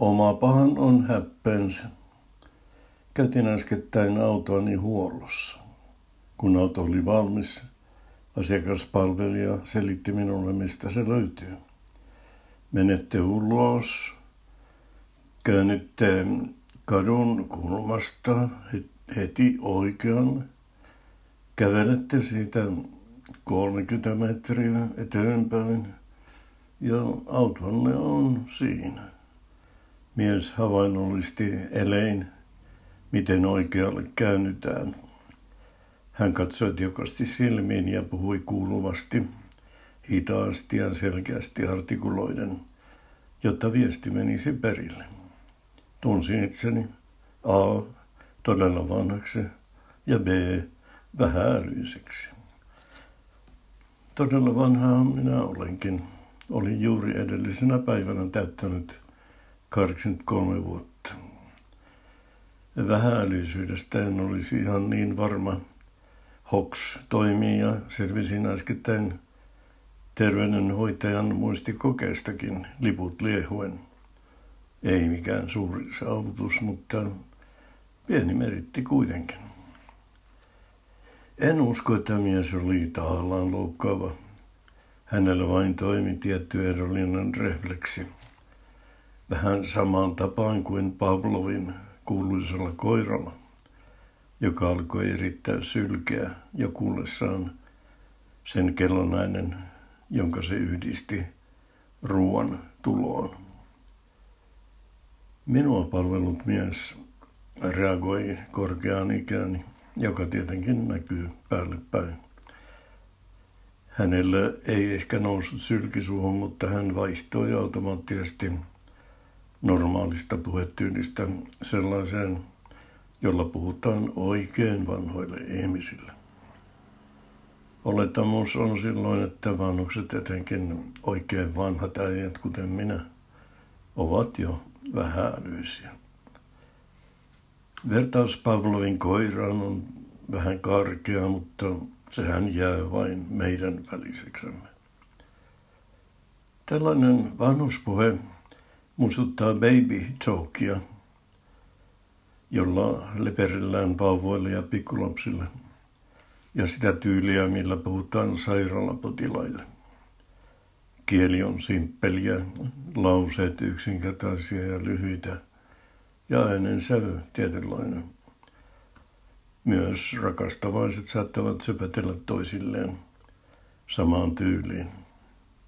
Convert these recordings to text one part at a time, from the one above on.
Oma pahan on häppensä. Käytin äskettäin autoani huollossa. Kun auto oli valmis, asiakaspalvelija selitti minulle, mistä se löytyy. Menette ulos, käännytte kadun kulmasta heti oikean, kävelette siitä 30 metriä eteenpäin ja autonne on siinä. Mies havainnollisti elein, miten oikealle käännytään. Hän katsoi tiukasti silmiin ja puhui kuuluvasti, hitaasti ja selkeästi artikuloiden, jotta viesti menisi perille. Tunsin itseni A. todella vanhaksi ja B. vähän älyiseksi. Todella vanhaa minä olenkin. Olin juuri edellisenä päivänä täyttänyt 83 vuotta. Vähäälysyydestä en olisi ihan niin varma. Hox toimii ja selvisin äskettäin terveydenhoitajan muistikokeestakin liput liehuen. Ei mikään suuri saavutus, mutta pieni meritti kuitenkin. En usko, että mies oli tahallaan loukkaava. Hänellä vain toimi tietty erollinen refleksi. Vähän samaan tapaan kuin Pavlovin kuuluisella koiralla, joka alkoi erittää sylkeä jo kuullessaan sen kellonainen, jonka se yhdisti ruoan tuloon. Minua palvelut mies reagoi korkeaan ikääni, joka tietenkin näkyy päälle päin. Hänellä ei ehkä noussut sylkisuuhun, mutta hän vaihtoi automaattisesti normaalista puhetyylistä sellaiseen, jolla puhutaan oikein vanhoille ihmisille. Olettamus on silloin, että vanhukset, etenkin oikein vanhat äijät, kuten minä, ovat jo vähälyisiä. Vertaus Pavlovin koiraan on vähän karkea, mutta sehän jää vain meidän väliseksemme. Tällainen vanhuspuhe muistuttaa baby talkia, jolla leperillään vauvoille ja pikkulapsille, ja sitä tyyliä, millä puhutaan sairaalapotilaille. Kieli on simppeliä, lauseet yksinkertaisia ja lyhyitä, ja äänen sävy tietynlainen. Myös rakastavaiset saattavat söpötellä toisilleen samaan tyyliin.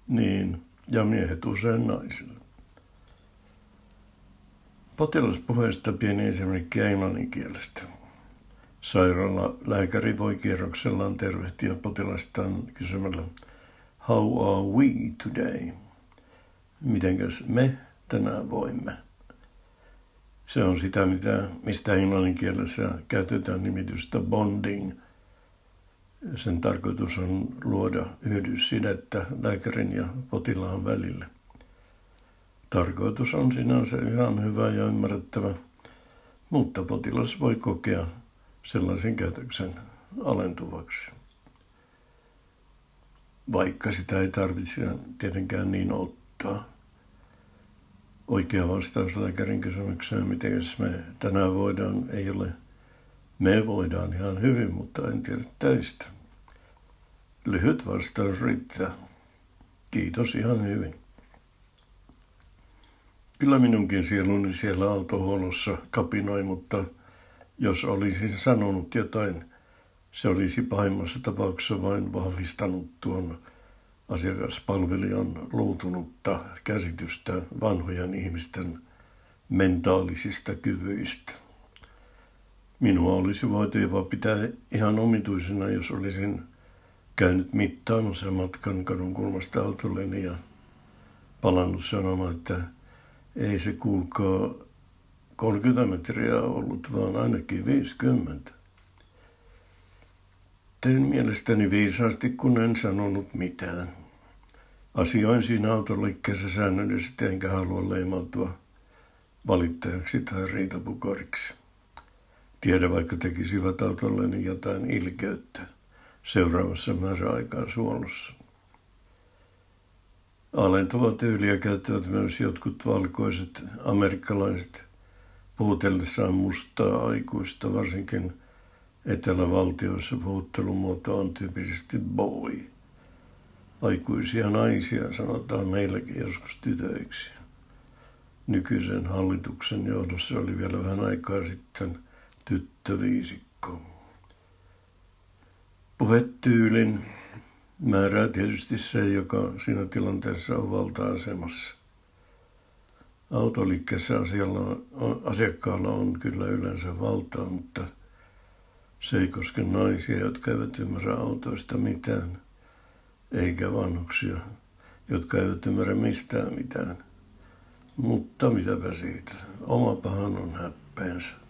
Niin, ja miehet usein naisille. Potilaspuheesta pieni esimerkki englannin kielestä. Sairaala lääkäri voi kierroksellaan tervehtiä potilastaan kysymällä How are we today? Mitenkäs me tänään voimme? Se on sitä, mitä, mistä englannin kielessä käytetään nimitystä bonding. Sen tarkoitus on luoda yhdyssidettä lääkärin ja potilaan välille. Tarkoitus on sinänsä ihan hyvä ja ymmärrettävä, mutta potilas voi kokea sellaisen käytöksen alentuvaksi. Vaikka sitä ei tarvitse tietenkään niin ottaa. Oikea vastaus lääkärin kysymykseen, miten me tänään voidaan, ei ole me voidaan ihan hyvin, mutta en tiedä täistä. Lyhyt vastaus riittää. Kiitos ihan hyvin. Kyllä minunkin sieluni siellä autohuollossa kapinoi, mutta jos olisin sanonut jotain, se olisi pahimmassa tapauksessa vain vahvistanut tuon asiakaspalvelijan luutunutta käsitystä vanhojen ihmisten mentaalisista kyvyistä. Minua olisi voitu jopa pitää ihan omituisena, jos olisin käynyt mittaamassa matkan kadun kulmasta autolleni ja palannut sanomaan, että ei se kuulkaa 30 metriä ollut, vaan ainakin 50. Tein mielestäni viisaasti, kun en sanonut mitään. Asioin siinä autoliikkeessä säännöllisesti enkä halua leimautua valittajaksi tai riitapukoriksi. Tiedä vaikka tekisivät autolleni jotain ilkeyttä seuraavassa määräaikaa suolossa. Alentavaa tyyliä käyttävät myös jotkut valkoiset amerikkalaiset puhutellessaan mustaa aikuista, varsinkin etelävaltioissa puhuttelumuoto on tyypisesti boy. Aikuisia naisia sanotaan meilläkin joskus tytöiksi. Nykyisen hallituksen johdossa oli vielä vähän aikaa sitten tyttöviisikko. Puhetyylin määrää tietysti se, joka siinä tilanteessa on valta-asemassa. Autoliikkeessä asiakkaalla on kyllä yleensä valtaa, mutta se ei koske naisia, jotka eivät ymmärrä autoista mitään, eikä vanhuksia, jotka eivät ymmärrä mistään mitään. Mutta mitäpä siitä, oma pahan on häppeensä.